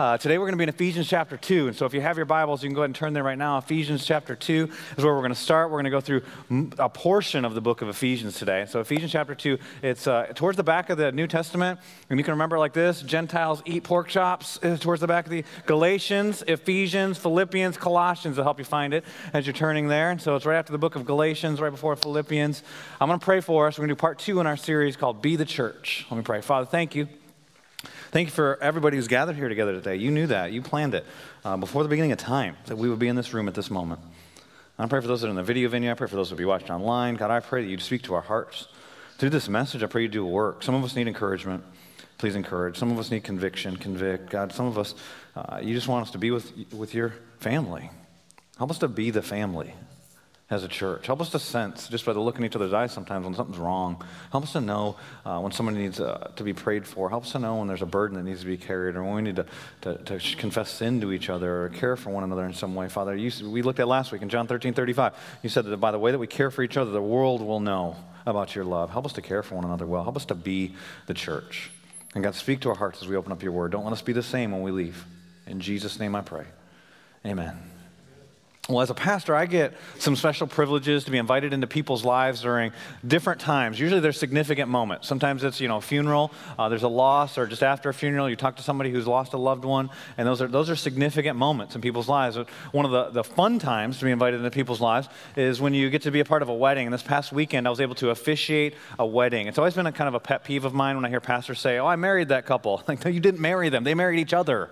Uh, today we're going to be in Ephesians chapter 2. And so if you have your Bibles, you can go ahead and turn there right now. Ephesians chapter 2 is where we're going to start. We're going to go through a portion of the book of Ephesians today. So Ephesians chapter 2, it's uh, towards the back of the New Testament. And you can remember like this Gentiles eat pork chops uh, towards the back of the Galatians, Ephesians, Philippians, Colossians will help you find it as you're turning there. And so it's right after the book of Galatians, right before Philippians. I'm going to pray for us. We're going to do part two in our series called Be the Church. Let me pray. Father, thank you. Thank you for everybody who's gathered here together today. You knew that. You planned it uh, before the beginning of time that we would be in this room at this moment. I pray for those that are in the video venue. I pray for those that will be watching online. God, I pray that you'd speak to our hearts. Through this message, I pray you do work. Some of us need encouragement. Please encourage. Some of us need conviction, convict. God, some of us, uh, you just want us to be with, with your family. Help us to be the family as a church. Help us to sense, just by the look in each other's eyes sometimes, when something's wrong. Help us to know uh, when someone needs uh, to be prayed for. Help us to know when there's a burden that needs to be carried or when we need to, to, to confess sin to each other or care for one another in some way. Father, you, we looked at last week in John 13 35. You said that by the way that we care for each other, the world will know about your love. Help us to care for one another well. Help us to be the church. And God, speak to our hearts as we open up your word. Don't let us be the same when we leave. In Jesus' name I pray. Amen. Well, as a pastor, I get some special privileges to be invited into people's lives during different times. Usually there's significant moments. Sometimes it's, you know, a funeral, uh, there's a loss, or just after a funeral, you talk to somebody who's lost a loved one, and those are, those are significant moments in people's lives. One of the, the fun times to be invited into people's lives is when you get to be a part of a wedding. And this past weekend, I was able to officiate a wedding. It's always been a kind of a pet peeve of mine when I hear pastors say, oh, I married that couple. Like, no, you didn't marry them. They married each other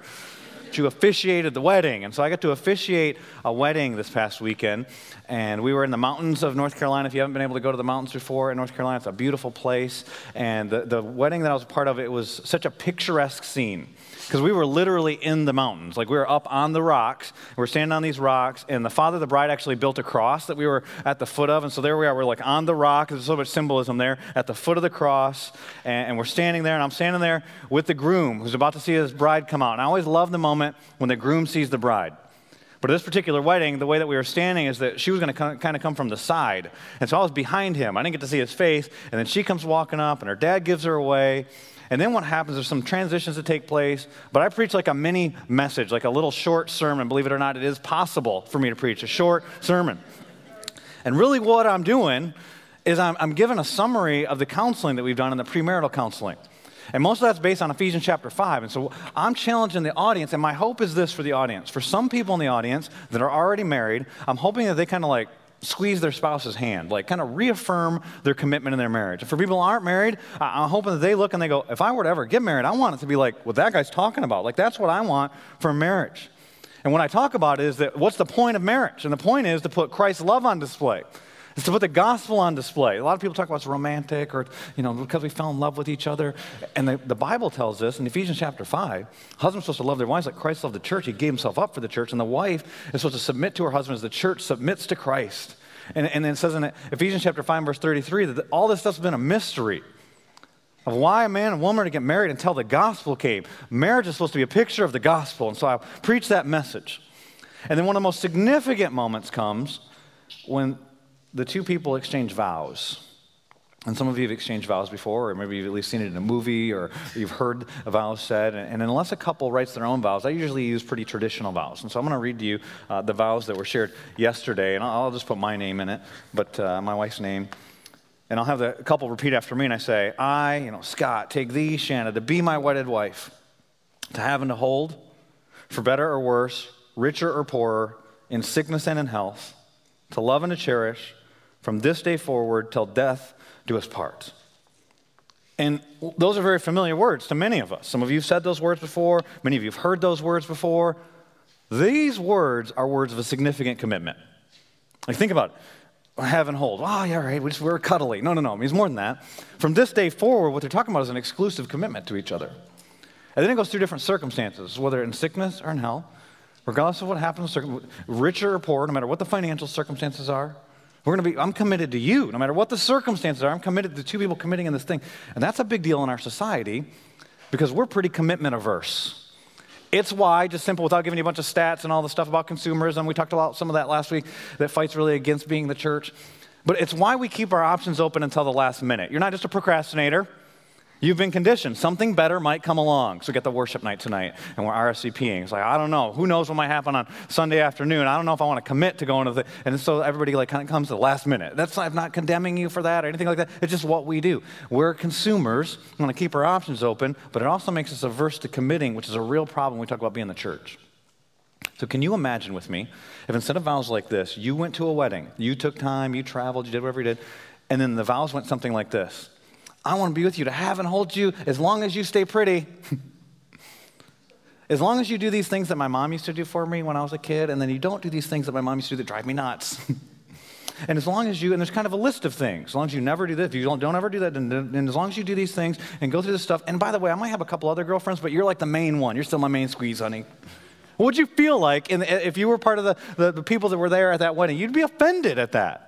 you officiated the wedding. And so I got to officiate a wedding this past weekend. And we were in the mountains of North Carolina. If you haven't been able to go to the mountains before in North Carolina, it's a beautiful place. And the, the wedding that I was a part of, it was such a picturesque scene because we were literally in the mountains. Like we were up on the rocks. We are standing on these rocks, and the father of the bride actually built a cross that we were at the foot of. And so there we are. We're like on the rock. There's so much symbolism there at the foot of the cross. And, and we're standing there, and I'm standing there with the groom who's about to see his bride come out. And I always love the moment when the groom sees the bride. But at this particular wedding, the way that we were standing is that she was going to kind of come from the side. And so I was behind him. I didn't get to see his face. And then she comes walking up, and her dad gives her away. And then what happens, there's some transitions that take place, but I preach like a mini message, like a little short sermon. Believe it or not, it is possible for me to preach a short sermon. And really, what I'm doing is I'm, I'm giving a summary of the counseling that we've done in the premarital counseling. And most of that's based on Ephesians chapter 5. And so I'm challenging the audience, and my hope is this for the audience. For some people in the audience that are already married, I'm hoping that they kind of like squeeze their spouse's hand, like kind of reaffirm their commitment in their marriage. For people who aren't married, I'm hoping that they look and they go, if I were to ever get married, I want it to be like what that guy's talking about. Like that's what I want for marriage. And when I talk about is that what's the point of marriage? And the point is to put Christ's love on display. It's to put the gospel on display. A lot of people talk about it's romantic or, you know, because we fell in love with each other. And the, the Bible tells us in Ephesians chapter 5, husbands are supposed to love their wives like Christ loved the church. He gave himself up for the church. And the wife is supposed to submit to her husband as the church submits to Christ. And, and then it says in Ephesians chapter 5, verse 33, that all this stuff's been a mystery of why a man and woman are to get married until the gospel came. Marriage is supposed to be a picture of the gospel. And so I preach that message. And then one of the most significant moments comes when the two people exchange vows. And some of you have exchanged vows before, or maybe you've at least seen it in a movie, or you've heard a vow said. And unless a couple writes their own vows, I usually use pretty traditional vows. And so I'm going to read to you uh, the vows that were shared yesterday, and I'll, just put my name in it, but uh, my wife's name. And I'll have the couple repeat after me, and I say, I, you know, Scott, take thee, Shanna, to be my wedded wife, to have and to hold, for better or worse, richer or poorer, in sickness and in health, to love and to cherish, from this day forward till death do us part. And those are very familiar words to many of us. Some of you have said those words before, many of you have heard those words before. These words are words of a significant commitment. Like, think about it. Have and hold. Oh, ah, yeah, right. We just, we're cuddly. No, no, no. It means more than that. From this day forward, what they're talking about is an exclusive commitment to each other. And then it goes through different circumstances, whether in sickness or in health, regardless of what happens, richer or poor, no matter what the financial circumstances are, We're going to be, I'm committed to you. No matter what the circumstances are, I'm committed to two people committing in this thing. And that's a big deal in our society because we're pretty commitment averse. It's why, just simple, without giving you a bunch of stats and all the stuff about consumerism, we talked about some of that last week, that fights really against being the church. But it's why we keep our options open until the last minute. You're not just a procrastinator. You've been conditioned. Something better might come along. So get the worship night tonight, and we're RSVPing. It's like, I don't know. Who knows what might happen on Sunday afternoon? I don't know if I want to commit to going to the. And so everybody like kind of comes to the last minute. That's not, I'm not condemning you for that or anything like that. It's just what we do. We're consumers. We want to keep our options open, but it also makes us averse to committing, which is a real problem when we talk about being the church. So, can you imagine with me if instead of vows like this, you went to a wedding, you took time, you traveled, you did whatever you did, and then the vows went something like this I want to be with you, to have and hold you as long as you stay pretty. as long as you do these things that my mom used to do for me when I was a kid, and then you don't do these things that my mom used to do that drive me nuts. and as long as you, and there's kind of a list of things, as long as you never do this, if you don't, don't ever do that, and, and as long as you do these things and go through this stuff, and by the way, I might have a couple other girlfriends, but you're like the main one. You're still my main squeeze, honey. What would you feel like in, if you were part of the, the, the people that were there at that wedding? You'd be offended at that.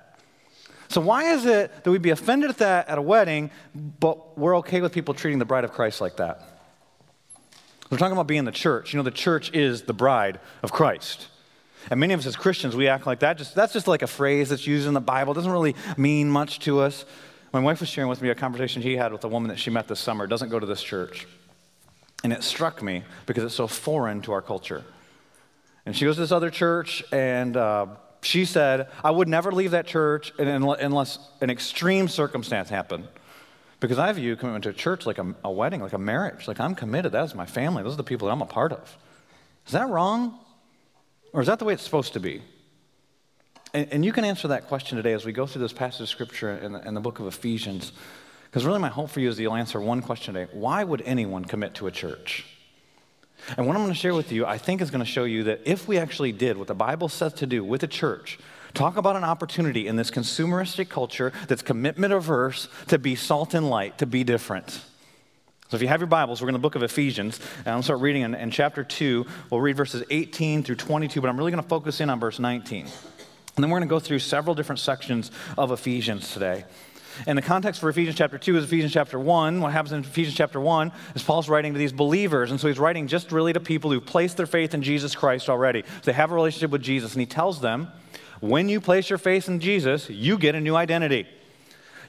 So, why is it that we'd be offended at that at a wedding, but we're okay with people treating the bride of Christ like that? We're talking about being the church. You know, the church is the bride of Christ. And many of us as Christians, we act like that. Just, that's just like a phrase that's used in the Bible. It doesn't really mean much to us. My wife was sharing with me a conversation she had with a woman that she met this summer, doesn't go to this church. And it struck me because it's so foreign to our culture. And she goes to this other church, and uh, she said, I would never leave that church unless an extreme circumstance happened. Because I view commitment to a church like a, a wedding, like a marriage. Like I'm committed. That is my family. Those are the people that I'm a part of. Is that wrong? Or is that the way it's supposed to be? And, and you can answer that question today as we go through this passage of scripture in the, in the book of Ephesians. Because really, my hope for you is that you'll answer one question today Why would anyone commit to a church? And what I'm going to share with you, I think, is going to show you that if we actually did what the Bible says to do with a church, talk about an opportunity in this consumeristic culture that's commitment averse to be salt and light, to be different. So if you have your Bibles, we're in the book of Ephesians, and I'm going to start reading in, in chapter 2. We'll read verses 18 through 22, but I'm really going to focus in on verse 19. And then we're going to go through several different sections of Ephesians today. And the context for Ephesians chapter 2 is Ephesians chapter 1. What happens in Ephesians chapter 1 is Paul's writing to these believers. And so he's writing just really to people who've placed their faith in Jesus Christ already. So they have a relationship with Jesus. And he tells them, when you place your faith in Jesus, you get a new identity.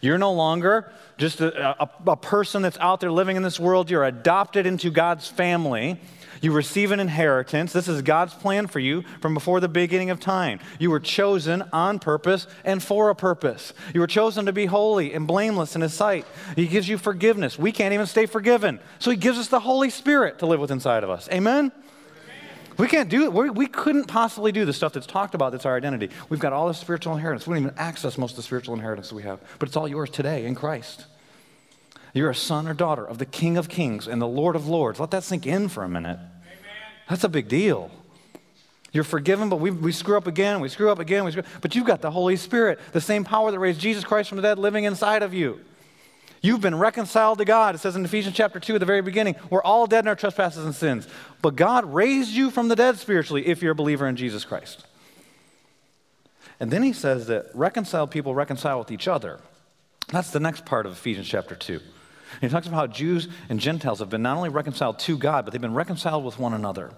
You're no longer just a, a, a person that's out there living in this world. You're adopted into God's family. You receive an inheritance. This is God's plan for you from before the beginning of time. You were chosen on purpose and for a purpose. You were chosen to be holy and blameless in His sight. He gives you forgiveness. We can't even stay forgiven. So He gives us the Holy Spirit to live with inside of us. Amen? We can't do it. We could not possibly do the stuff that's talked about that's our identity. We've got all the spiritual inheritance. We don't even access most of the spiritual inheritance we have, but it's all yours today in Christ. You're a son or daughter of the King of Kings and the Lord of Lords. Let that sink in for a minute. That's a big deal. You're forgiven, but we, we screw up again, we screw up again, we screw, but you've got the Holy Spirit, the same power that raised Jesus Christ from the dead living inside of you. You've been reconciled to God. It says in Ephesians chapter 2 at the very beginning, we're all dead in our trespasses and sins. But God raised you from the dead spiritually if you're a believer in Jesus Christ. And then he says that reconciled people reconcile with each other. That's the next part of Ephesians chapter 2. He talks about how Jews and Gentiles have been not only reconciled to God, but they've been reconciled with one another.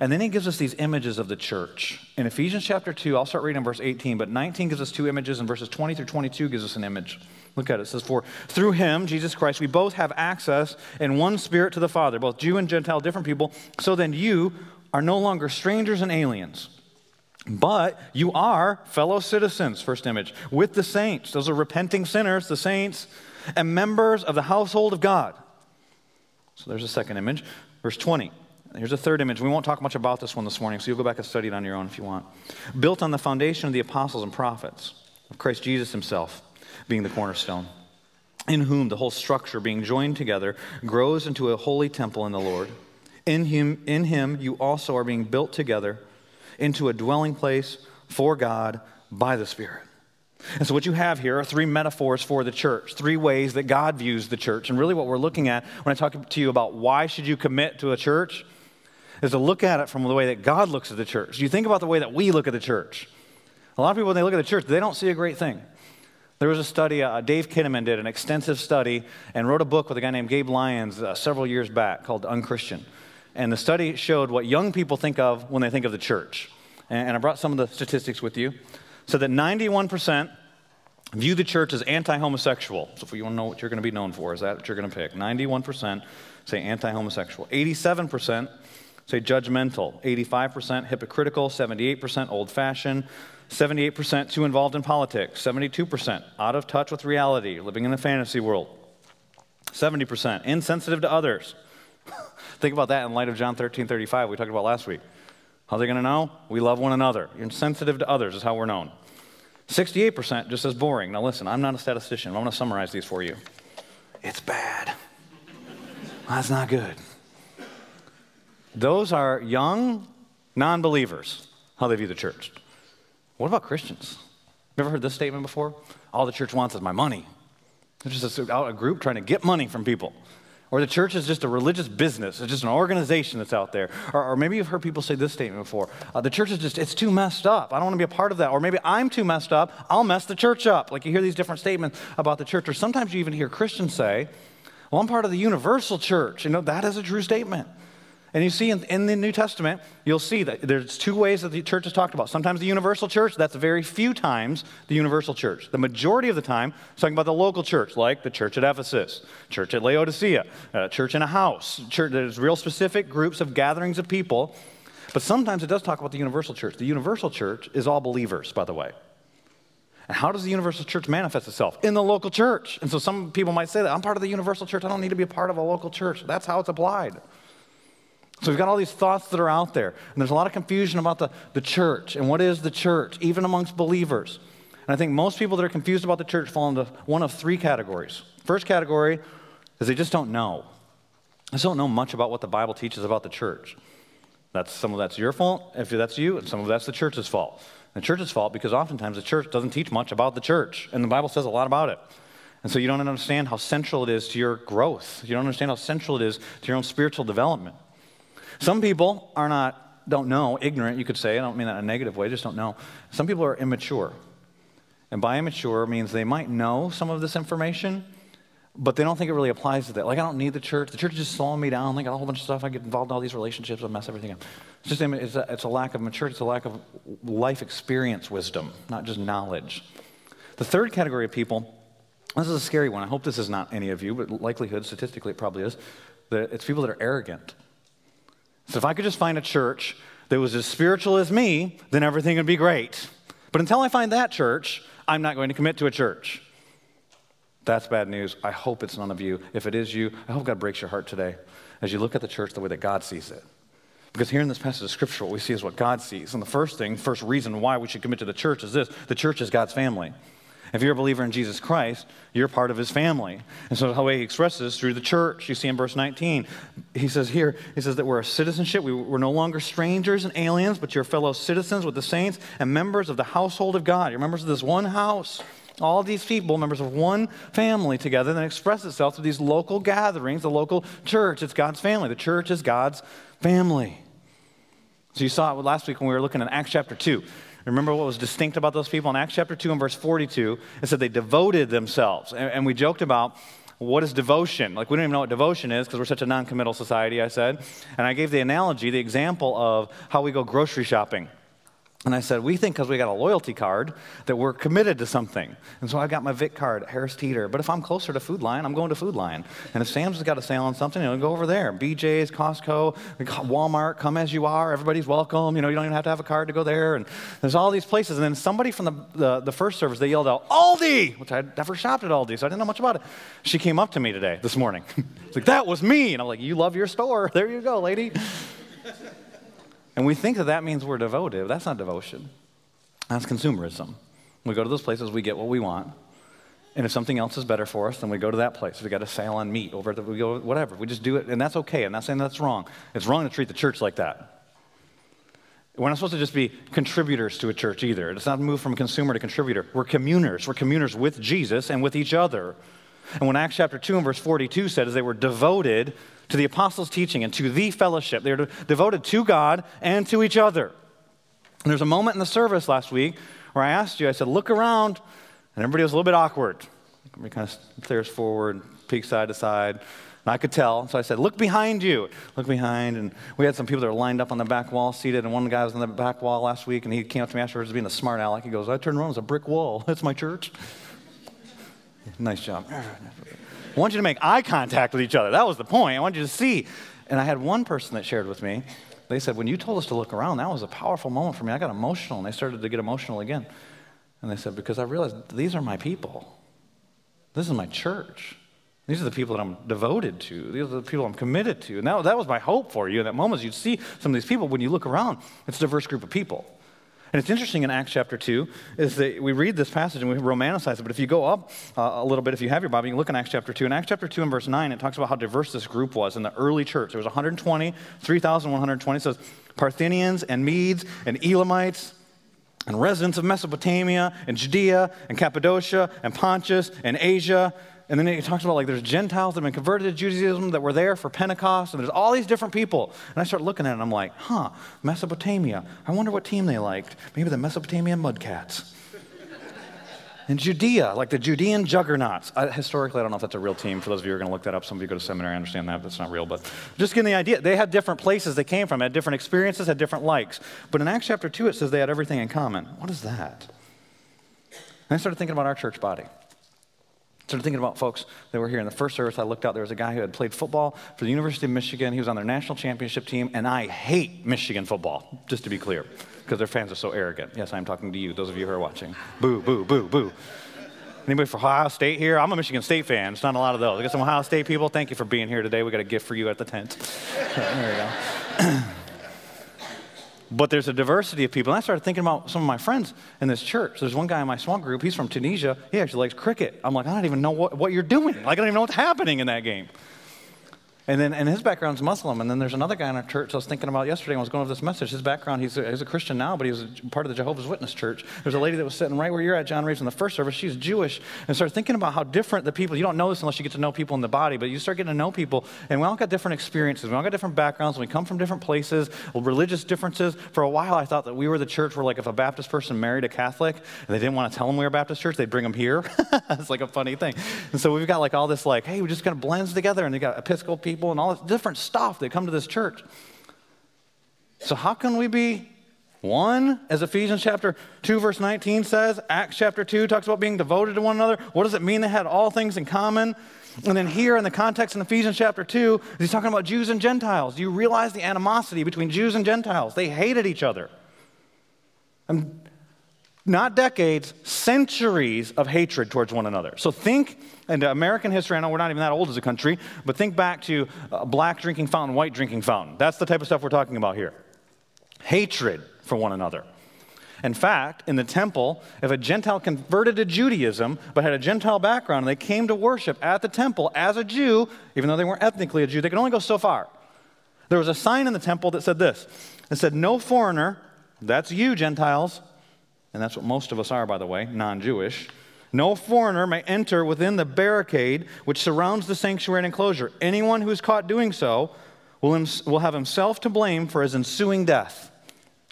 And then he gives us these images of the church. In Ephesians chapter 2, I'll start reading in verse 18, but 19 gives us two images, and verses 20 through 22 gives us an image. Look at it. It says, For through him, Jesus Christ, we both have access in one spirit to the Father, both Jew and Gentile, different people. So then you are no longer strangers and aliens. But you are fellow citizens, first image, with the saints. Those are repenting sinners, the saints and members of the household of God. So there's a second image. Verse 20. Here's a third image. We won't talk much about this one this morning, so you'll go back and study it on your own if you want. Built on the foundation of the apostles and prophets, of Christ Jesus himself being the cornerstone, in whom the whole structure, being joined together, grows into a holy temple in the Lord. In him, in him you also are being built together into a dwelling place for God by the Spirit. And so, what you have here are three metaphors for the church, three ways that God views the church. And really, what we're looking at when I talk to you about why should you commit to a church is to look at it from the way that God looks at the church. You think about the way that we look at the church. A lot of people, when they look at the church, they don't see a great thing. There was a study, uh, Dave Kinnaman did an extensive study and wrote a book with a guy named Gabe Lyons uh, several years back called Unchristian. And the study showed what young people think of when they think of the church. And, and I brought some of the statistics with you. So that 91% view the church as anti homosexual. So if you want to know what you're going to be known for, is that what you're going to pick? 91% say anti homosexual. 87% say judgmental. 85% hypocritical. 78% old fashioned. 78% too involved in politics. 72% out of touch with reality, living in a fantasy world. 70% insensitive to others. Think about that in light of John 13 35, we talked about last week. How are they going to know? We love one another. Insensitive to others is how we're known. 68% just as boring. Now, listen, I'm not a statistician. I'm going to summarize these for you. It's bad. That's not good. Those are young non believers, how they view the church. What about Christians? You heard this statement before? All the church wants is my money. There's just a, a group trying to get money from people. Or the church is just a religious business. It's just an organization that's out there. Or, or maybe you've heard people say this statement before. Uh, the church is just, it's too messed up. I don't want to be a part of that. Or maybe I'm too messed up. I'll mess the church up. Like you hear these different statements about the church. Or sometimes you even hear Christians say, well, I'm part of the universal church. You know, that is a true statement. And you see in, in, the New Testament, you'll see that there's two ways that the church is talked about. Sometimes the universal church, that's very few times the universal church. The majority of the time, it's talking about the local church, like the church at Ephesus, church at Laodicea, uh, church in a house. Church, there's real specific groups of gatherings of people. But sometimes it does talk about the universal church. The universal church is all believers, by the way. And how does the universal church manifest itself? In the local church. And so some people might say that I'm part of the universal church. I don't need to be a part of a local church. That's how it's applied. So we've got all these thoughts that are out there. And there's a lot of confusion about the, the church and what is the church, even amongst believers. And I think most people that are confused about the church fall into one of three categories. First category is they just don't know. They just don't know much about what the Bible teaches about the church. That's some of that's your fault, if that's you, and some of that's the church's fault. The church's fault because oftentimes the church doesn't teach much about the church, and the Bible says a lot about it. And so you don't understand how central it is to your growth. You don't understand how central it is to your own spiritual development. Some people are not, don't know, ignorant, you could say. I don't mean that in a negative way, just don't know. Some people are immature. And by immature means they might know some of this information, but they don't think it really applies to that. Like, I don't need the church. The church is just slowing me down. They got a whole bunch of stuff. I get involved in all these relationships. I mess everything up. It's just it's a, it's a lack of maturity. It's a lack of life experience wisdom, not just knowledge. The third category of people, this is a scary one. I hope this is not any of you, but likelihood, statistically, it probably is. That it's people that are arrogant. So if I could just find a church that was as spiritual as me, then everything would be great. But until I find that church, I'm not going to commit to a church. That's bad news. I hope it's none of you. If it is you, I hope God breaks your heart today as you look at the church the way that God sees it. Because here in this passage of scripture, what we see is what God sees. And the first thing, first reason why we should commit to the church is this the church is God's family. If you're a believer in Jesus Christ, you're part of his family. And so how he expresses this through the church. You see in verse 19, he says here, he says that we're a citizenship. We, we're no longer strangers and aliens, but you're fellow citizens with the saints and members of the household of God. You're members of this one house. All these people, members of one family together, then express itself through these local gatherings, the local church. It's God's family. The church is God's family. So you saw it last week when we were looking at Acts chapter 2. Remember what was distinct about those people? In Acts chapter 2 and verse 42, it said they devoted themselves. And, and we joked about what is devotion? Like, we don't even know what devotion is because we're such a non committal society, I said. And I gave the analogy, the example of how we go grocery shopping. And I said, we think because we got a loyalty card that we're committed to something. And so I got my VIC card, Harris Teeter. But if I'm closer to Food Lion, I'm going to Food Lion. And if Sam's got a sale on something, know, go over there. BJ's, Costco, Walmart, come as you are. Everybody's welcome. You know, you don't even have to have a card to go there. And there's all these places. And then somebody from the, the, the first service, they yelled out, Aldi, which I'd never shopped at Aldi, so I didn't know much about it. She came up to me today, this morning. it's like, that was me. And I'm like, you love your store. There you go, lady. And we think that that means we're devoted. That's not devotion. That's consumerism. We go to those places, we get what we want. And if something else is better for us, then we go to that place. We got a sale on meat over at we go, whatever. We just do it, and that's okay. I'm not saying that's wrong. It's wrong to treat the church like that. We're not supposed to just be contributors to a church either. It's not move from consumer to contributor. We're communers. We're communers with Jesus and with each other. And when Acts chapter 2 and verse 42 said, as they were devoted to the apostles' teaching and to the fellowship. They were devoted to God and to each other. And there's a moment in the service last week where I asked you, I said, look around, and everybody was a little bit awkward. Everybody kind of stares forward, peeks side to side. And I could tell. So I said, Look behind you. Look behind. And we had some people that were lined up on the back wall, seated. And one guy was on the back wall last week. And he came up to me afterwards, being a smart aleck. He goes, I turned around, it's a brick wall. That's my church. nice job. I want you to make eye contact with each other. That was the point. I want you to see. And I had one person that shared with me. They said, When you told us to look around, that was a powerful moment for me. I got emotional. And they started to get emotional again. And they said, Because I realized these are my people. This is my church. These are the people that I'm devoted to. These are the people I'm committed to. And that, that was my hope for you in that moment. You'd see some of these people when you look around, it's a diverse group of people. And it's interesting in Acts chapter 2 is that we read this passage and we romanticize it. But if you go up uh, a little bit, if you have your Bible, you can look in Acts chapter 2. In Acts chapter 2 and verse 9, it talks about how diverse this group was in the early church. There was 120, 3,120. It says Parthians and Medes and Elamites and residents of Mesopotamia and Judea and Cappadocia and Pontus and Asia and then it talks about like there's Gentiles that have been converted to Judaism that were there for Pentecost, and there's all these different people. And I start looking at it and I'm like, huh, Mesopotamia. I wonder what team they liked. Maybe the Mesopotamian Mudcats. and Judea, like the Judean juggernauts. I, historically, I don't know if that's a real team. For those of you who are going to look that up, some of you go to seminary, I understand that, that's not real. But just getting the idea. They had different places they came from, had different experiences, had different likes. But in Acts chapter 2, it says they had everything in common. What is that? And I started thinking about our church body. Started thinking about folks that were here in the first service. I looked out, there was a guy who had played football for the University of Michigan. He was on their national championship team, and I hate Michigan football, just to be clear, because their fans are so arrogant. Yes, I'm talking to you, those of you who are watching. Boo, boo, boo, boo. Anybody from Ohio State here? I'm a Michigan State fan. It's not a lot of those. I got some Ohio State people. Thank you for being here today. We got a gift for you at the tent. there we go. But there's a diversity of people. And I started thinking about some of my friends in this church. There's one guy in my small group, he's from Tunisia. He actually likes cricket. I'm like, I don't even know what, what you're doing. Like, I don't even know what's happening in that game. And then, and his background's Muslim. And then there's another guy in our church I was thinking about yesterday when I was going over this message. His background, he's a, he's a Christian now, but he was part of the Jehovah's Witness church. There's a lady that was sitting right where you're at, John Reeves, in the first service. She's Jewish. And started thinking about how different the people, you don't know this unless you get to know people in the body, but you start getting to know people. And we all got different experiences. We all got different backgrounds. We come from different places, religious differences. For a while, I thought that we were the church where, like, if a Baptist person married a Catholic and they didn't want to tell them we were a Baptist church, they'd bring them here. it's like a funny thing. And so we've got, like, all this, like, hey, we just kind of blends together. And they got Episcopal people and all this different different stuff that come to this church. So, how can we be one, as Ephesians chapter 2, verse 19 says? Acts chapter 2 talks about being devoted to one another. What does it mean they had all things in common? And then here in the context in Ephesians chapter 2, he's talking about Jews and Gentiles. Do you realize the animosity between Jews and Gentiles? They hated each other. And not decades, centuries of hatred towards one another. So think into American history. I know we're not even that old as a country, but think back to a black drinking fountain, white drinking fountain. That's the type of stuff we're talking about here. Hatred for one another. In fact, in the temple, if a Gentile converted to Judaism but had a Gentile background and they came to worship at the temple as a Jew, even though they weren't ethnically a Jew, they could only go so far. There was a sign in the temple that said this it said, No foreigner, that's you, Gentiles, and that's what most of us are, by the way, non Jewish. No foreigner may enter within the barricade which surrounds the sanctuary enclosure. Anyone who is caught doing so will, will have himself to blame for his ensuing death.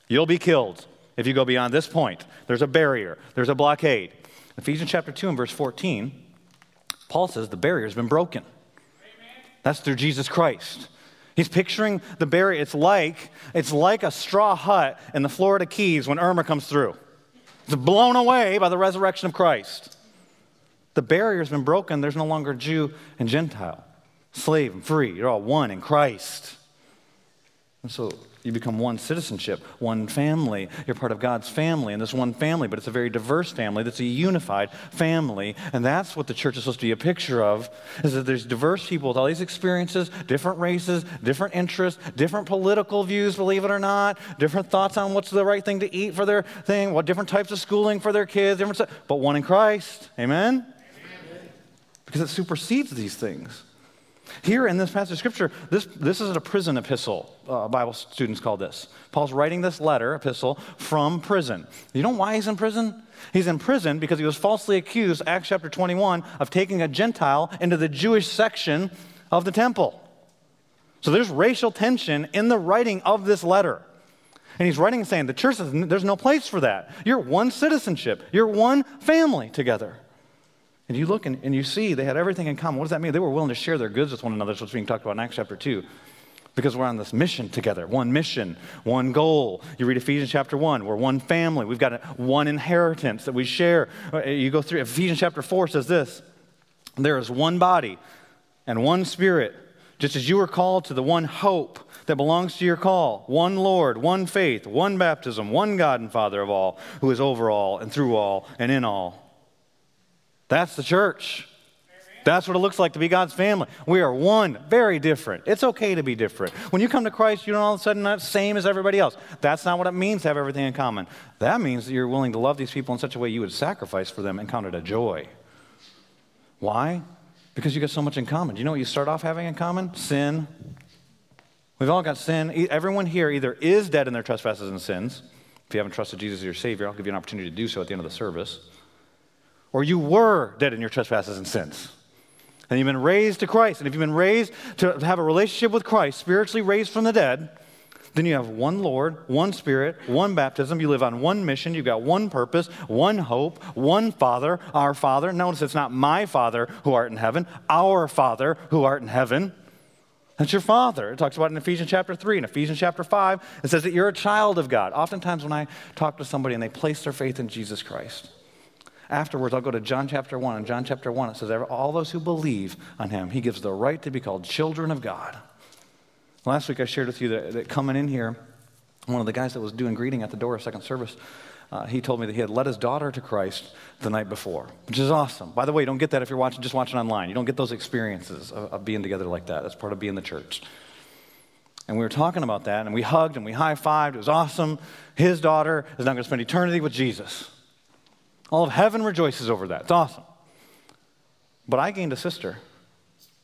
You'll be killed if you go beyond this point. There's a barrier, there's a blockade. Ephesians chapter 2 and verse 14, Paul says the barrier has been broken. That's through Jesus Christ. He's picturing the barrier. It's like, it's like a straw hut in the Florida Keys when Irma comes through. Blown away by the resurrection of Christ. The barrier's been broken. There's no longer Jew and Gentile, slave and free. You're all one in Christ. And so you become one citizenship, one family. You're part of God's family, and this one family, but it's a very diverse family that's a unified family. And that's what the church is supposed to be a picture of, is that there's diverse people with all these experiences, different races, different interests, different political views, believe it or not, different thoughts on what's the right thing to eat for their thing, what different types of schooling for their kids, different but one in Christ. Amen? Amen. Because it supersedes these things. Here in this passage of scripture, this, this is a prison epistle, uh, Bible students call this. Paul's writing this letter, epistle, from prison. You know why he's in prison? He's in prison because he was falsely accused, Acts chapter 21, of taking a Gentile into the Jewish section of the temple. So there's racial tension in the writing of this letter. And he's writing and saying, the church there's no place for that. You're one citizenship, you're one family together. And you look and, and you see they had everything in common. What does that mean? They were willing to share their goods with one another. That's what's being talked about in Acts chapter 2 because we're on this mission together one mission, one goal. You read Ephesians chapter 1, we're one family. We've got a, one inheritance that we share. Uh, you go through, Ephesians chapter 4 says this there is one body and one spirit, just as you were called to the one hope that belongs to your call one Lord, one faith, one baptism, one God and Father of all, who is over all and through all and in all. That's the church. That's what it looks like to be God's family. We are one, very different. It's okay to be different. When you come to Christ, you're all of a sudden not the same as everybody else. That's not what it means to have everything in common. That means that you're willing to love these people in such a way you would sacrifice for them and count it a joy. Why? Because you got so much in common. Do you know what you start off having in common? Sin. We've all got sin. Everyone here either is dead in their trespasses and sins. If you haven't trusted Jesus as your Savior, I'll give you an opportunity to do so at the end of the service. Or you were dead in your trespasses and sins and you've been raised to Christ, and if you've been raised to have a relationship with Christ, spiritually raised from the dead, then you have one Lord, one Spirit, one baptism. You live on one mission. You've got one purpose, one hope, one Father, our Father. Notice it's not my Father who art in heaven, our Father who art in heaven. That's your Father. It talks about in Ephesians chapter 3 and Ephesians chapter 5. It says that you're a child of God. Oftentimes, when I talk to somebody and they place their faith in Jesus Christ, Afterwards, I'll go to John chapter 1. In John chapter 1, it says, All those who believe on him, he gives the right to be called children of God. Last week, I shared with you that, that coming in here, one of the guys that was doing greeting at the door of second service, uh, he told me that he had led his daughter to Christ the night before, which is awesome. By the way, you don't get that if you're watching, just watching online. You don't get those experiences of, of being together like that. That's part of being the church. And we were talking about that, and we hugged and we high fived. It was awesome. His daughter is now going to spend eternity with Jesus. All of heaven rejoices over that. It's awesome. But I gained a sister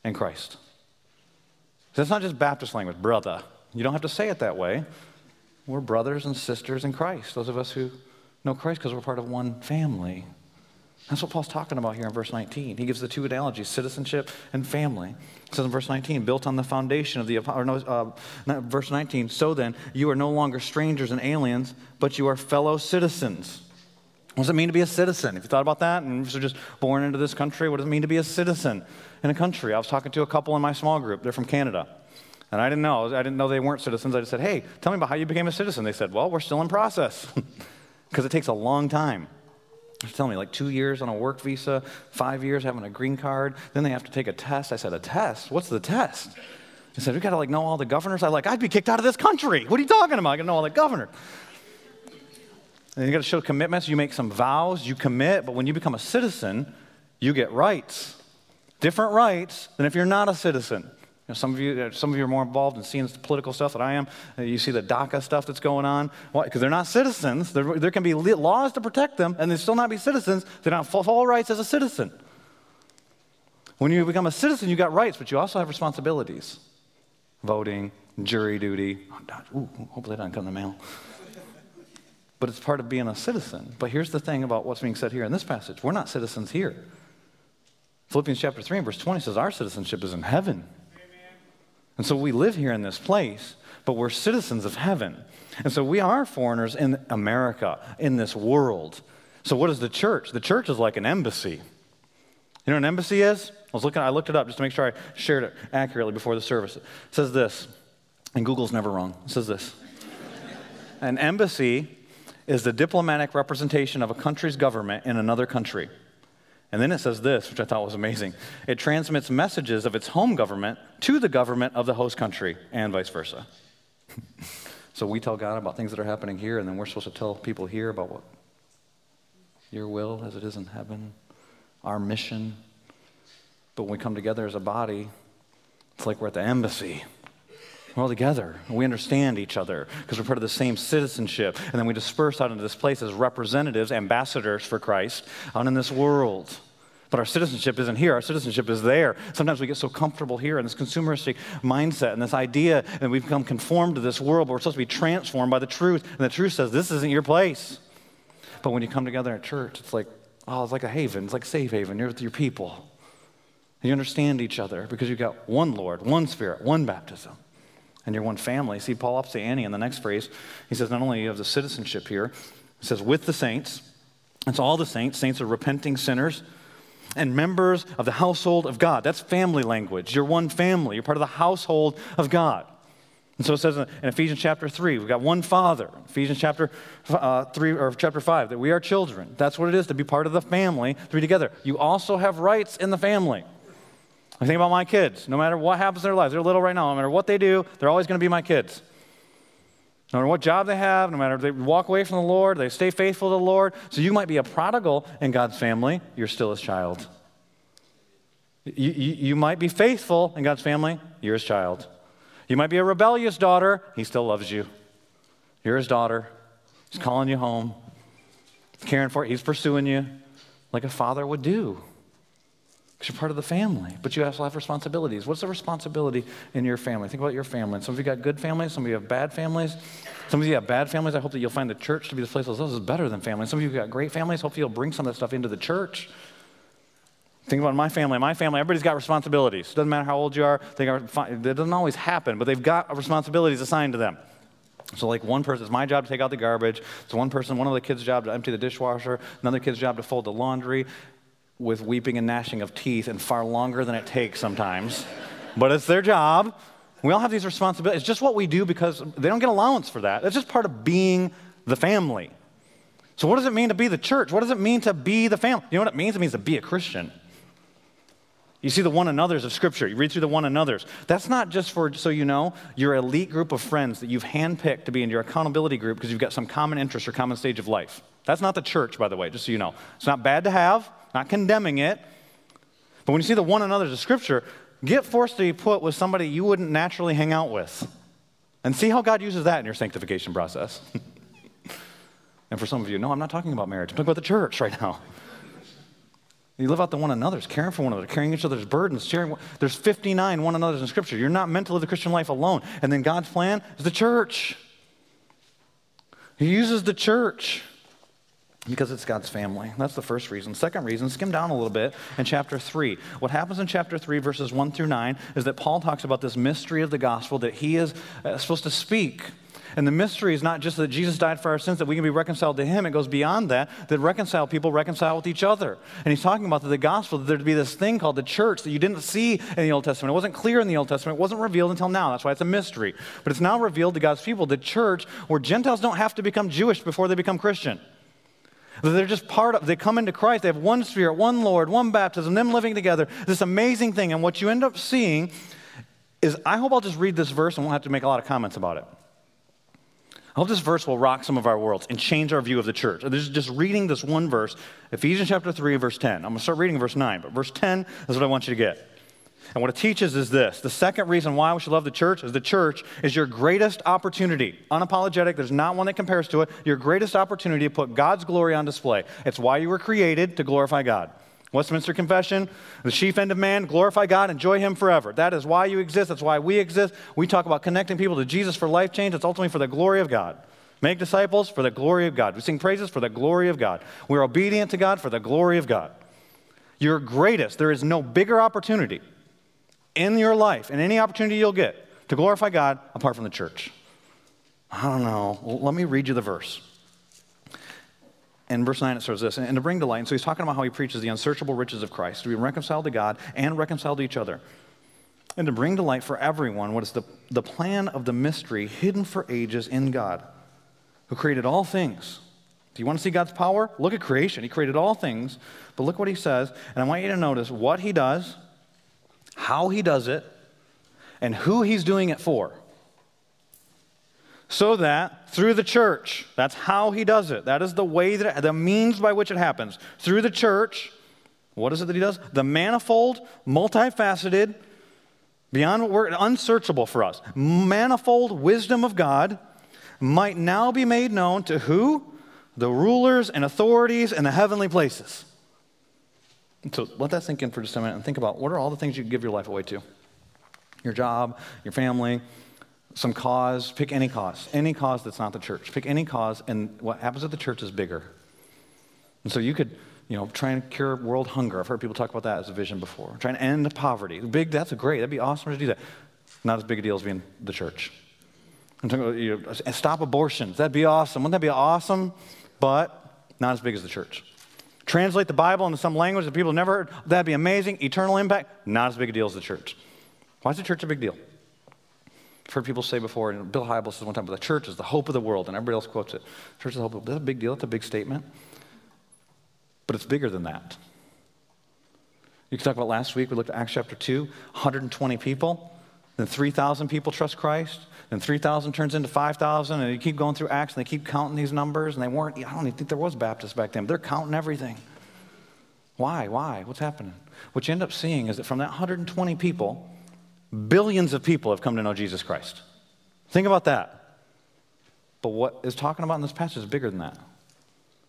in Christ. That's not just Baptist language, brother. You don't have to say it that way. We're brothers and sisters in Christ, those of us who know Christ because we're part of one family. That's what Paul's talking about here in verse 19. He gives the two analogies, citizenship and family. It says in verse 19, built on the foundation of the, or no, uh, verse 19, so then you are no longer strangers and aliens, but you are fellow citizens what does it mean to be a citizen? If you thought about that, and you're just born into this country, what does it mean to be a citizen in a country? I was talking to a couple in my small group. They're from Canada. And I didn't know. I didn't know they weren't citizens. I just said, hey, tell me about how you became a citizen. They said, well, we're still in process because it takes a long time. They're telling me like two years on a work visa, five years having a green card. Then they have to take a test. I said, a test? What's the test? They said, "We've got to like know all the governors. I like, I'd be kicked out of this country. What are you talking about? I got to know all the governors. And you got to show commitments. You make some vows, you commit, but when you become a citizen, you get rights. Different rights than if you're not a citizen. You know, some of you, uh, some of you are more involved in seeing the political stuff than I am. Uh, you see the DACA stuff that's going on. Why? Because they're not citizens. There, there can be laws to protect them, and they still not be citizens. They don't have full rights as a citizen. When you become a citizen, you got rights, but you also have responsibilities. Voting, jury duty. Oh, ooh, hopefully that doesn't come in the mail but it's part of being a citizen. But here's the thing about what's being said here in this passage we're not citizens here. Philippians chapter 3 and verse 20 says our citizenship is in heaven. Amen. And so we live here in this place, but we're citizens of heaven. And so we are foreigners in America, in this world. So what is the church? The church is like an embassy. You know what an embassy is? I was looking, I looked it up just to make sure I shared it accurately before the service. It says this, and Google's never wrong. It says this. an embassy is the diplomatic representation of a country's government in another country. And then it says this, which I thought was amazing it transmits messages of its home government to the government of the host country, and vice versa. so we tell God about things that are happening here, and then we're supposed to tell people here about what your will as it is in heaven, our mission. But when we come together as a body, it's like we're at the embassy. We're all together. We understand each other because we're part of the same citizenship. And then we disperse out into this place as representatives, ambassadors for Christ out in this world. But our citizenship isn't here. Our citizenship is there. Sometimes we get so comfortable here in this consumeristic mindset and this idea that we've become conformed to this world, but we're supposed to be transformed by the truth. And the truth says this isn't your place. But when you come together at church, it's like, oh, it's like a haven. It's like a safe haven. You're with your people. And you understand each other because you've got one Lord, one Spirit, one baptism. And you're one family. See, Paul ups the ante in the next phrase. He says, not only you have the citizenship here, he says, with the saints. It's all the saints. Saints are repenting sinners and members of the household of God. That's family language. You're one family, you're part of the household of God. And so it says in Ephesians chapter 3, we've got one Father. Ephesians chapter uh, 3 or chapter 5, that we are children. That's what it is to be part of the family, to be together. You also have rights in the family. I think about my kids. No matter what happens in their lives, they're little right now. No matter what they do, they're always going to be my kids. No matter what job they have, no matter if they walk away from the Lord, they stay faithful to the Lord. So you might be a prodigal in God's family, you're still his child. You, you, you might be faithful in God's family, you're his child. You might be a rebellious daughter, he still loves you. You're his daughter. He's calling you home, he's caring for you, he's pursuing you like a father would do. Because you're part of the family, but you also have responsibilities. What's the responsibility in your family? Think about your family. Some of you got good families, some of you have bad families. Some of you have bad families. I hope that you'll find the church to be the place that this is better than family. Some of you got great families. Hopefully, you'll bring some of that stuff into the church. Think about my family. My family, everybody's got responsibilities. It Doesn't matter how old you are. They are, it doesn't always happen, but they've got responsibilities assigned to them. So, like one person, it's my job to take out the garbage. It's one person, one of the kids' job to empty the dishwasher. Another kid's job to fold the laundry with weeping and gnashing of teeth and far longer than it takes sometimes. but it's their job. We all have these responsibilities. It's just what we do because they don't get allowance for that. It's just part of being the family. So, what does it mean to be the church? What does it mean to be the family? You know what it means? It means to be a Christian. You see the one another's of Scripture. You read through the one another's. That's not just for, so you know, your elite group of friends that you've handpicked to be in your accountability group because you've got some common interest or common stage of life. That's not the church, by the way, just so you know. It's not bad to have, not condemning it. But when you see the one another's of Scripture, get forced to be put with somebody you wouldn't naturally hang out with. And see how God uses that in your sanctification process. and for some of you, no, I'm not talking about marriage. I'm talking about the church right now. You live out the one another's, caring for one another, carrying each other's burdens, sharing. There's 59 one another's in Scripture. You're not meant to live the Christian life alone. And then God's plan is the church. He uses the church because it's God's family. That's the first reason. Second reason, skim down a little bit in chapter 3. What happens in chapter 3, verses 1 through 9, is that Paul talks about this mystery of the gospel that he is uh, supposed to speak. And the mystery is not just that Jesus died for our sins, that we can be reconciled to him. It goes beyond that, that reconciled people reconcile with each other. And he's talking about the gospel, that there'd be this thing called the church that you didn't see in the Old Testament. It wasn't clear in the Old Testament. It wasn't revealed until now. That's why it's a mystery. But it's now revealed to God's people, the church, where Gentiles don't have to become Jewish before they become Christian. They're just part of, they come into Christ, they have one spirit, one Lord, one baptism, them living together, this amazing thing. And what you end up seeing is, I hope I'll just read this verse and won't have to make a lot of comments about it. I hope this verse will rock some of our worlds and change our view of the church. This is just reading this one verse, Ephesians chapter 3, verse 10. I'm going to start reading verse 9, but verse 10 is what I want you to get. And what it teaches is this the second reason why we should love the church is the church is your greatest opportunity. Unapologetic, there's not one that compares to it. Your greatest opportunity to put God's glory on display. It's why you were created to glorify God. Westminster Confession, the chief end of man, glorify God, enjoy Him forever. That is why you exist. That's why we exist. We talk about connecting people to Jesus for life change. It's ultimately for the glory of God. Make disciples for the glory of God. We sing praises for the glory of God. We're obedient to God for the glory of God. Your greatest, there is no bigger opportunity in your life, and any opportunity you'll get to glorify God apart from the church. I don't know. Well, let me read you the verse. In verse 9, it says this, and to bring to light, and so he's talking about how he preaches the unsearchable riches of Christ, to be reconciled to God and reconciled to each other, and to bring to light for everyone what is the, the plan of the mystery hidden for ages in God, who created all things. Do you want to see God's power? Look at creation. He created all things, but look what he says, and I want you to notice what he does how he does it, and who he's doing it for. So that through the church, that's how he does it. That is the way that, the means by which it happens. Through the church, what is it that he does? The manifold, multifaceted, beyond what we're unsearchable for us, manifold wisdom of God might now be made known to who? The rulers and authorities in the heavenly places. So let that sink in for just a minute and think about what are all the things you give your life away to? Your job, your family, some cause. Pick any cause, any cause that's not the church. Pick any cause, and what happens at the church is bigger. And so you could, you know, try and cure world hunger. I've heard people talk about that as a vision before. Try and end poverty. Big, that's great. That'd be awesome to do that. not as big a deal as being the church. I'm talking about, you know, stop abortions. That'd be awesome. Wouldn't that be awesome? But not as big as the church. Translate the Bible into some language that people have never heard. That'd be amazing. Eternal impact. Not as big a deal as the church. Why is the church a big deal? I've heard people say before, and Bill Hybels says one time, but the church is the hope of the world, and everybody else quotes it. Church is the hope of the world. That's a big deal. That's a big statement. But it's bigger than that. You can talk about last week, we looked at Acts chapter 2, 120 people, then 3,000 people trust Christ, then 3,000 turns into 5,000, and you keep going through Acts, and they keep counting these numbers, and they weren't, I don't even think there was Baptists back then. They're counting everything. Why? Why? What's happening? What you end up seeing is that from that 120 people, billions of people have come to know Jesus Christ. Think about that. But what is talking about in this passage is bigger than that.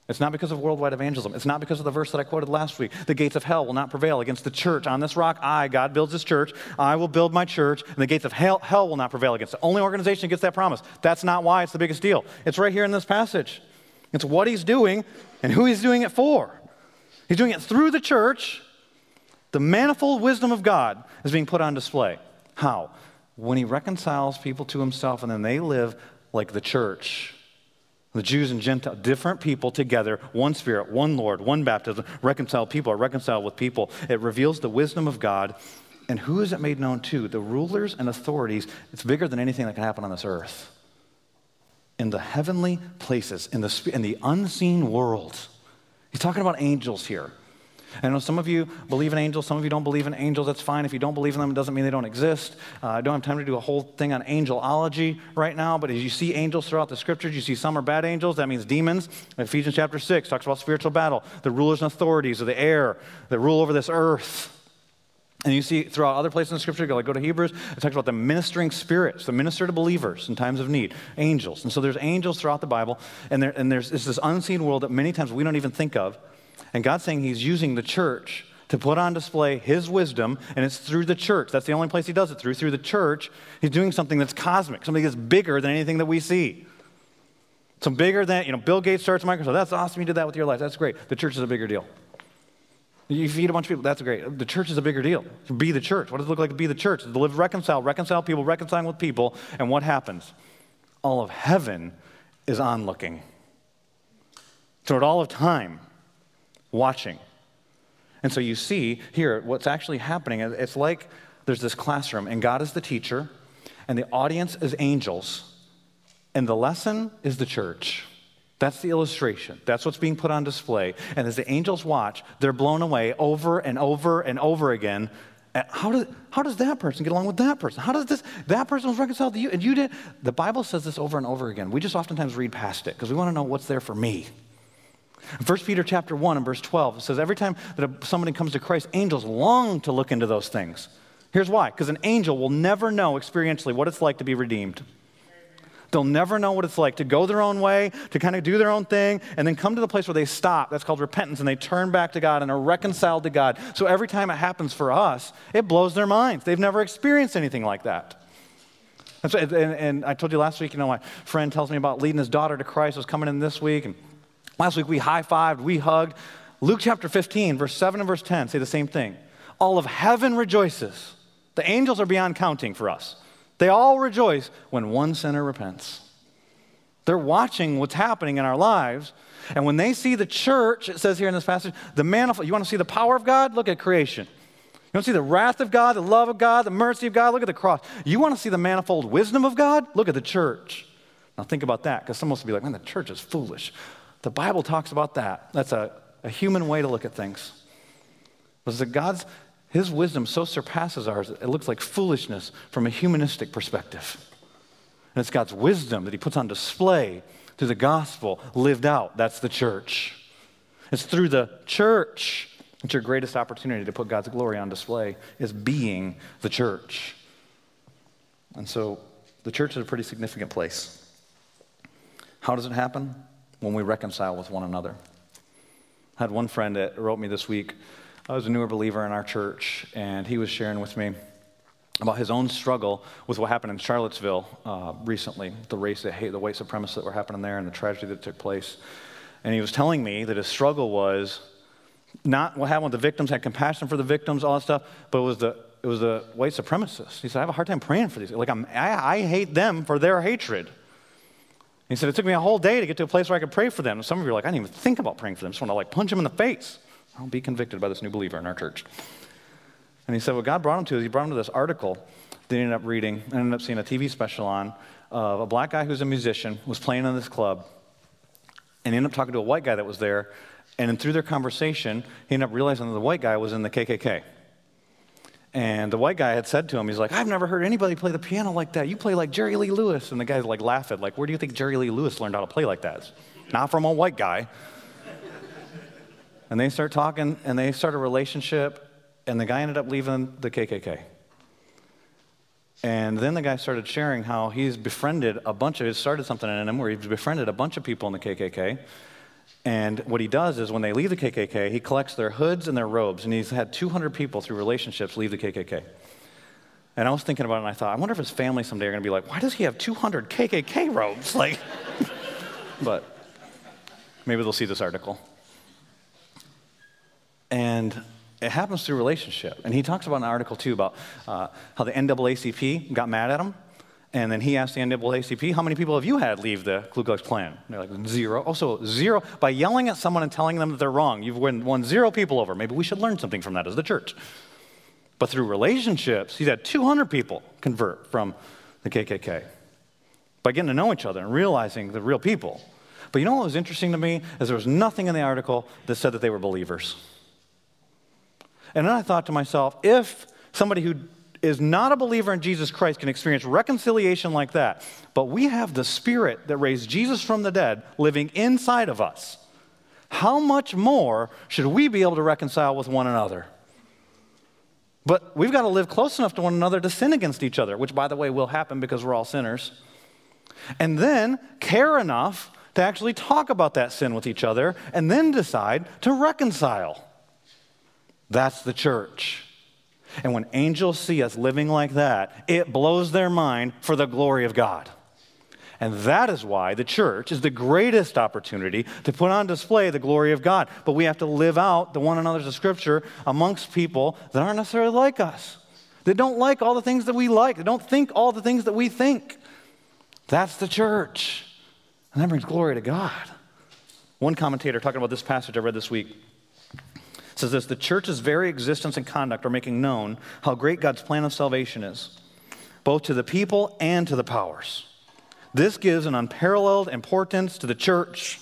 It's not because of worldwide evangelism. It's not because of the verse that I quoted last week. The gates of hell will not prevail against the church. On this rock, I, God, builds this church. I will build my church, and the gates of hell, hell will not prevail against it. Only organization that gets that promise. That's not why it's the biggest deal. It's right here in this passage. It's what he's doing and who he's doing it for. He's doing it through the church. The manifold wisdom of God is being put on display. How? When he reconciles people to himself and then they live like the church the Jews and Gentiles, different people together, one spirit, one Lord, one baptism, reconciled people are reconciled with people. It reveals the wisdom of God. And who is it made known to? The rulers and authorities. It's bigger than anything that can happen on this earth. In the heavenly places, in the, in the unseen world. He's talking about angels here. I know some of you believe in angels, some of you don't believe in angels. That's fine. If you don't believe in them, it doesn't mean they don't exist. Uh, I don't have time to do a whole thing on angelology right now, but as you see angels throughout the scriptures, you see some are bad angels. That means demons. Ephesians chapter 6 talks about spiritual battle, the rulers and authorities of the air that rule over this earth. And you see throughout other places in the scripture, like go to Hebrews, it talks about the ministering spirits, the minister to believers in times of need, angels. And so there's angels throughout the Bible, and, there, and there's this unseen world that many times we don't even think of. And God's saying He's using the church to put on display His wisdom, and it's through the church. That's the only place He does it through. Through the church, He's doing something that's cosmic, something that's bigger than anything that we see. Some bigger than, you know, Bill Gates starts Microsoft. That's awesome. You did that with your life. That's great. The church is a bigger deal. You feed a bunch of people. That's great. The church is a bigger deal. Be the church. What does it look like to be the church? To live reconciled, reconcile people, reconciling with people. And what happens? All of heaven is onlooking. Throughout all of time, watching. And so you see here what's actually happening. It's like there's this classroom, and God is the teacher, and the audience is angels, and the lesson is the church. That's the illustration. That's what's being put on display. And as the angels watch, they're blown away over and over and over again. How does, how does that person get along with that person? How does this, that person was reconciled to you and you did? The Bible says this over and over again. We just oftentimes read past it because we want to know what's there for me. 1 Peter chapter 1 and verse 12 it says every time that somebody comes to Christ, angels long to look into those things. Here's why because an angel will never know experientially what it's like to be redeemed. They'll never know what it's like to go their own way, to kind of do their own thing, and then come to the place where they stop. That's called repentance, and they turn back to God and are reconciled to God. So every time it happens for us, it blows their minds. They've never experienced anything like that. And, so, and, and I told you last week, you know, my friend tells me about leading his daughter to Christ, was coming in this week, and Last week we high fived, we hugged. Luke chapter 15, verse 7 and verse 10 say the same thing. All of heaven rejoices. The angels are beyond counting for us. They all rejoice when one sinner repents. They're watching what's happening in our lives. And when they see the church, it says here in this passage, the manifold, you want to see the power of God? Look at creation. You want to see the wrath of God, the love of God, the mercy of God? Look at the cross. You want to see the manifold wisdom of God? Look at the church. Now think about that, because someone will be like, man, the church is foolish. The Bible talks about that. That's a, a human way to look at things. Was that God's his wisdom so surpasses ours, it looks like foolishness from a humanistic perspective. And it's God's wisdom that he puts on display through the gospel lived out. That's the church. It's through the church that your greatest opportunity to put God's glory on display is being the church. And so the church is a pretty significant place. How does it happen? When we reconcile with one another. I had one friend that wrote me this week. I was a newer believer in our church, and he was sharing with me about his own struggle with what happened in Charlottesville uh, recently, the race, the hate, the white supremacists that were happening there, and the tragedy that took place. And he was telling me that his struggle was not what happened with the victims, had compassion for the victims, all that stuff, but it was the it was a white supremacists. He said, I have a hard time praying for these. Like, I'm, I, I hate them for their hatred. He said, It took me a whole day to get to a place where I could pray for them. And some of you are like, I didn't even think about praying for them. I just want to like punch them in the face. I'll be convicted by this new believer in our church. And he said, What God brought him to is he brought him to this article that he ended up reading and ended up seeing a TV special on of a black guy who's a musician, was playing in this club, and he ended up talking to a white guy that was there. And then through their conversation, he ended up realizing that the white guy was in the KKK. And the white guy had said to him, he's like, I've never heard anybody play the piano like that. You play like Jerry Lee Lewis. And the guy's like laughing, like, where do you think Jerry Lee Lewis learned how to play like that? Not from a white guy. and they start talking, and they start a relationship, and the guy ended up leaving the KKK. And then the guy started sharing how he's befriended a bunch of, he started something in him where he's befriended a bunch of people in the KKK. And what he does is when they leave the KKK, he collects their hoods and their robes. And he's had 200 people through relationships leave the KKK. And I was thinking about it and I thought, I wonder if his family someday are going to be like, why does he have 200 KKK robes? Like, but maybe they'll see this article. And it happens through relationship. And he talks about an article too about uh, how the NAACP got mad at him. And then he asked the NAACP, how many people have you had leave the Ku Klux Klan? And they're like, zero. Also, zero. By yelling at someone and telling them that they're wrong, you've won, won zero people over. Maybe we should learn something from that as the church. But through relationships, he's had 200 people convert from the KKK by getting to know each other and realizing the real people. But you know what was interesting to me? Is there was nothing in the article that said that they were believers. And then I thought to myself, if somebody who is not a believer in Jesus Christ can experience reconciliation like that, but we have the Spirit that raised Jesus from the dead living inside of us, how much more should we be able to reconcile with one another? But we've got to live close enough to one another to sin against each other, which, by the way, will happen because we're all sinners. And then care enough to actually talk about that sin with each other and then decide to reconcile. That's the church. And when angels see us living like that, it blows their mind for the glory of God. And that is why the church is the greatest opportunity to put on display the glory of God. But we have to live out the one another's of Scripture amongst people that aren't necessarily like us. They don't like all the things that we like, they don't think all the things that we think. That's the church. And that brings glory to God. One commentator talking about this passage I read this week says this The church's very existence and conduct are making known how great God's plan of salvation is, both to the people and to the powers. This gives an unparalleled importance to the church.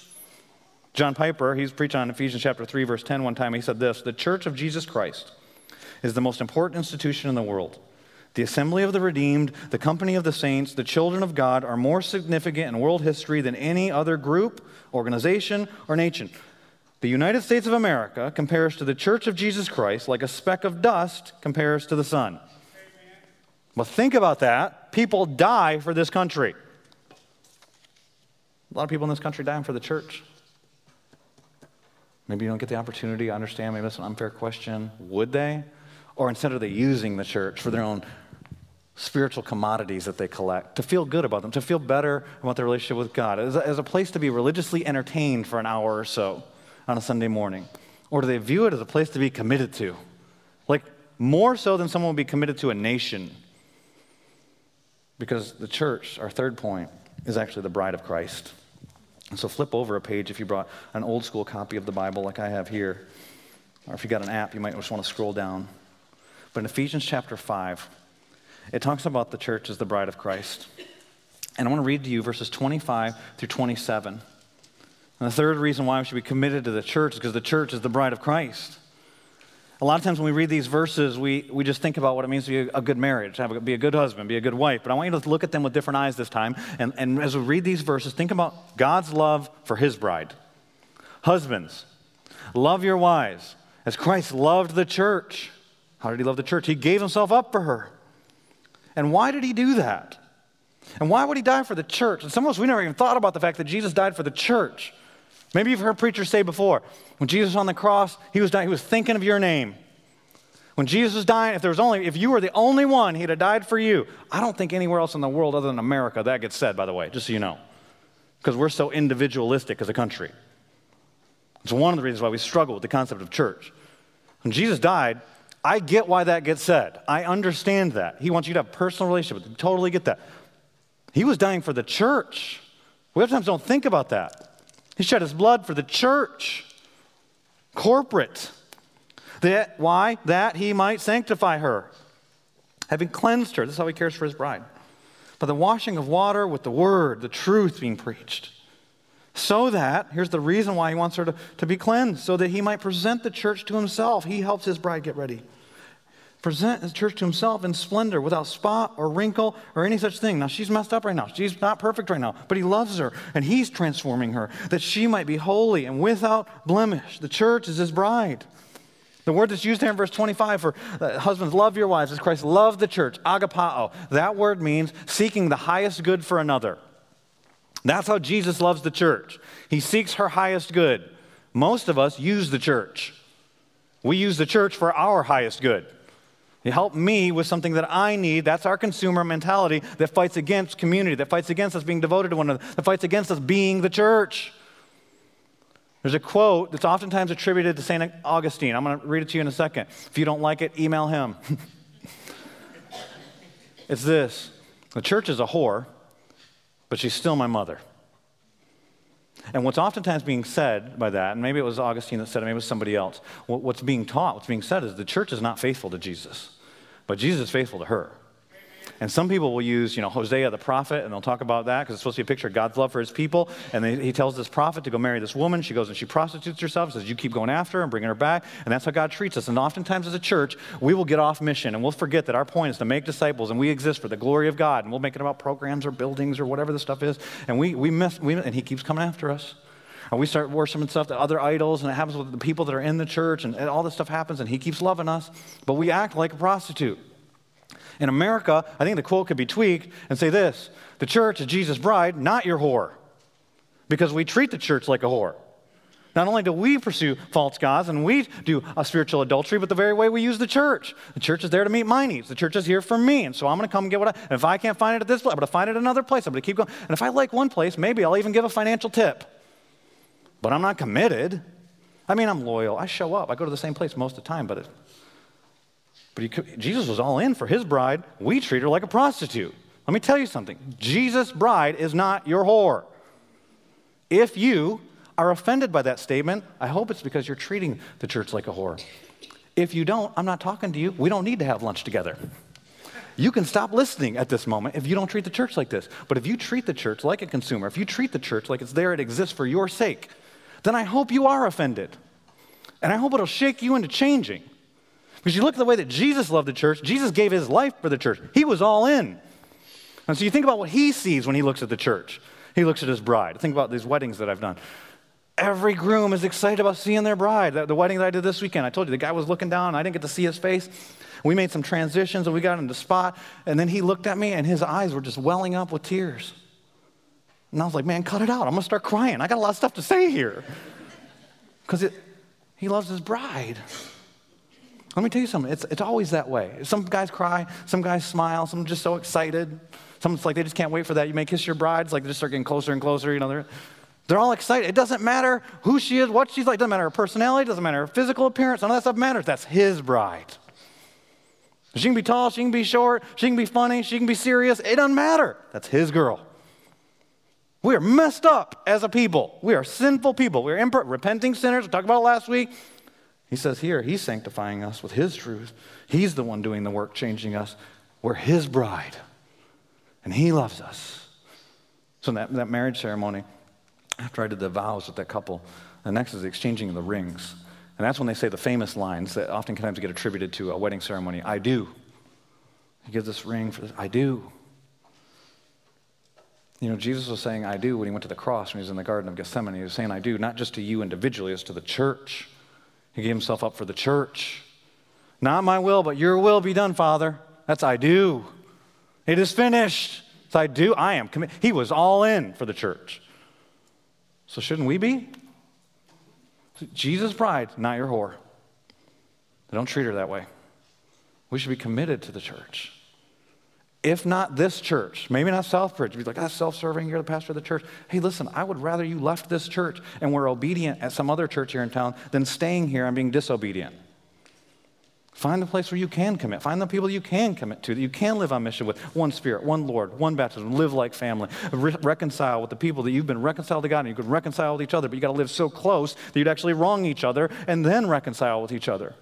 John Piper, he's preaching on Ephesians chapter 3, verse 10 one time. He said this The church of Jesus Christ is the most important institution in the world. The assembly of the redeemed, the company of the saints, the children of God are more significant in world history than any other group, organization, or nation. The United States of America compares to the Church of Jesus Christ like a speck of dust compares to the sun. Well, think about that. People die for this country. A lot of people in this country dying for the church. Maybe you don't get the opportunity. I understand. Maybe that's an unfair question. Would they? Or instead are they using the church for their own spiritual commodities that they collect to feel good about them, to feel better about their relationship with God, as a, as a place to be religiously entertained for an hour or so? On a Sunday morning? Or do they view it as a place to be committed to? Like, more so than someone would be committed to a nation. Because the church, our third point, is actually the bride of Christ. And so flip over a page if you brought an old school copy of the Bible like I have here. Or if you got an app, you might just want to scroll down. But in Ephesians chapter 5, it talks about the church as the bride of Christ. And I want to read to you verses 25 through 27. And the third reason why we should be committed to the church is because the church is the bride of Christ. A lot of times when we read these verses, we, we just think about what it means to be a, good marriage, have a, be a good husband, be a good wife. But I want you to look at them with different eyes this time. And, and as we read these verses, think about God's love for his bride. Husbands, love your wives as Christ loved the church. How did he love the church? He gave himself up for her. And why did he do that? And why would he die for the church? And some of us, we never even thought about the fact that Jesus died for the church. Maybe you've heard preachers say before, when Jesus was on the cross, he was dying, he was thinking of your name. When Jesus was dying, if there was only if you were the only one, he'd have died for you. I don't think anywhere else in the world other than America that gets said, by the way, just so you know. Because we're so individualistic as a country. It's one of the reasons why we struggle with the concept of church. When Jesus died, I get why that gets said. I understand that. He wants you to have a personal relationship with him. Totally get that. He was dying for the church. We sometimes don't think about that. He shed his blood for the church, corporate. That, why? That he might sanctify her, having cleansed her. This is how he cares for his bride. By the washing of water with the word, the truth being preached. So that, here's the reason why he wants her to, to be cleansed, so that he might present the church to himself. He helps his bride get ready. Present his church to himself in splendor, without spot or wrinkle or any such thing. Now, she's messed up right now. She's not perfect right now, but he loves her and he's transforming her, that she might be holy and without blemish. The church is his bride. The word that's used here in verse 25 for uh, husbands, love your wives as Christ loved the church, agapao. That word means seeking the highest good for another. That's how Jesus loves the church. He seeks her highest good. Most of us use the church. We use the church for our highest good. You help me with something that I need. That's our consumer mentality that fights against community, that fights against us being devoted to one another, that fights against us being the church. There's a quote that's oftentimes attributed to St. Augustine. I'm going to read it to you in a second. If you don't like it, email him. it's this The church is a whore, but she's still my mother. And what's oftentimes being said by that, and maybe it was Augustine that said it, maybe it was somebody else, what's being taught, what's being said is the church is not faithful to Jesus, but Jesus is faithful to her. And some people will use, you know, Hosea the prophet, and they'll talk about that because it's supposed to be a picture of God's love for his people. And they, he tells this prophet to go marry this woman. She goes and she prostitutes herself, says, You keep going after her and bringing her back. And that's how God treats us. And oftentimes as a church, we will get off mission and we'll forget that our point is to make disciples and we exist for the glory of God. And we'll make it about programs or buildings or whatever the stuff is. And we, we miss, we, and he keeps coming after us. And we start worshiping stuff to other idols, and it happens with the people that are in the church, and, and all this stuff happens, and he keeps loving us. But we act like a prostitute. In America, I think the quote could be tweaked and say this The church is Jesus' bride, not your whore. Because we treat the church like a whore. Not only do we pursue false gods and we do a spiritual adultery, but the very way we use the church. The church is there to meet my needs. The church is here for me. And so I'm going to come get what I, and if I can't find it at this place, I'm going to find it another place. I'm going to keep going. And if I like one place, maybe I'll even give a financial tip. But I'm not committed. I mean, I'm loyal. I show up. I go to the same place most of the time, but it, but he, Jesus was all in for his bride. We treat her like a prostitute. Let me tell you something Jesus' bride is not your whore. If you are offended by that statement, I hope it's because you're treating the church like a whore. If you don't, I'm not talking to you. We don't need to have lunch together. You can stop listening at this moment if you don't treat the church like this. But if you treat the church like a consumer, if you treat the church like it's there, it exists for your sake, then I hope you are offended. And I hope it'll shake you into changing. Because you look at the way that Jesus loved the church, Jesus gave his life for the church. He was all in. And so you think about what he sees when he looks at the church. He looks at his bride. Think about these weddings that I've done. Every groom is excited about seeing their bride. The, wedding that I did this weekend, I told you the guy was looking down, I didn't get to see his face. We made some transitions and we got in the spot, and then he looked at me and his eyes were just welling up with tears. And I was like, man, cut it out. I'm gonna start crying. I got a lot of stuff to say here. Because he loves his bride. Let me tell you something, it's, it's always that way. Some guys cry, some guys smile, some are just so excited. Some like they just can't wait for that. You may kiss your bride, it's like they just start getting closer and closer, you know. They're, they're all excited. It doesn't matter who she is, what she's like, it doesn't matter her personality, it doesn't matter her physical appearance, none of that stuff matters. That's his bride. She can be tall, she can be short, she can be funny, she can be serious. It doesn't matter. That's his girl. We are messed up as a people. We are sinful people. We are repenting sinners. We talked about it last week. He says here, He's sanctifying us with His truth. He's the one doing the work, changing us. We're His bride, and He loves us. So, that, that marriage ceremony, after I did the vows with that couple, the next is the exchanging of the rings. And that's when they say the famous lines that oftentimes get attributed to a wedding ceremony I do. He gives this ring for this, I do. You know, Jesus was saying, I do when he went to the cross when he was in the Garden of Gethsemane. He was saying, I do, not just to you individually, it's to the church. He gave himself up for the church. Not my will, but your will be done, Father. That's I do. It is finished. It's I do. I am committed. He was all in for the church. So shouldn't we be? Jesus' bride, not your whore. Don't treat her that way. We should be committed to the church. If not this church, maybe not Southbridge, be like, ah, that's self serving, you're the pastor of the church. Hey, listen, I would rather you left this church and were obedient at some other church here in town than staying here and being disobedient. Find the place where you can commit. Find the people you can commit to, that you can live on mission with. One spirit, one Lord, one baptism. Live like family. Re- reconcile with the people that you've been reconciled to God and you could reconcile with each other, but you got to live so close that you'd actually wrong each other and then reconcile with each other.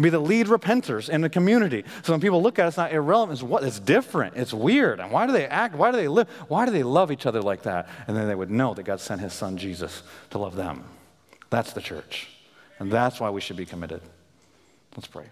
Be the lead repenters in the community. So when people look at it, it's not irrelevant. It's what? It's different. It's weird. And why do they act? Why do they live? Why do they love each other like that? And then they would know that God sent his son Jesus to love them. That's the church. And that's why we should be committed. Let's pray.